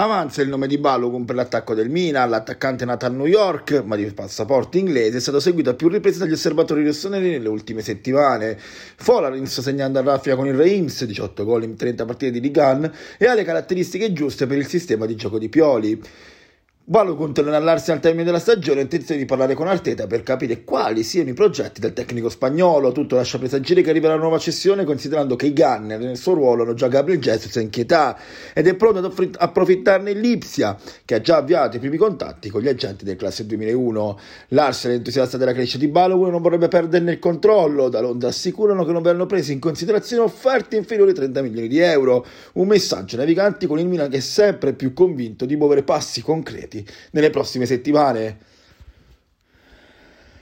Avanza il nome di Balogun per l'attacco del Milan, l'attaccante nato a New York, ma di passaporto inglese, è stato seguito a più riprese dagli osservatori rossoneri nelle ultime settimane. Fola sta segnando a raffia con il Reims, 18 gol in 30 partite di Ligue 1, e ha le caratteristiche giuste per il sistema di gioco di Pioli. Balogun tornerà all'Arsenal al termine della stagione ha intenzione di parlare con Arteta per capire quali siano i progetti del tecnico spagnolo. Tutto lascia presagire che arriverà la nuova cessione considerando che i Gunner nel suo ruolo hanno già Gabriel Jesus in età ed è pronto ad approfittarne l'Ipsia che ha già avviato i primi contatti con gli agenti del classe 2001. L'Arsenal entusiasta della crescita di Balogun e non vorrebbe perderne il controllo. Da Londra assicurano che non verranno presi in considerazione offerte inferiori ai 30 milioni di euro. Un messaggio ai naviganti con il Milan che è sempre più convinto di muovere passi concreti nelle prossime settimane.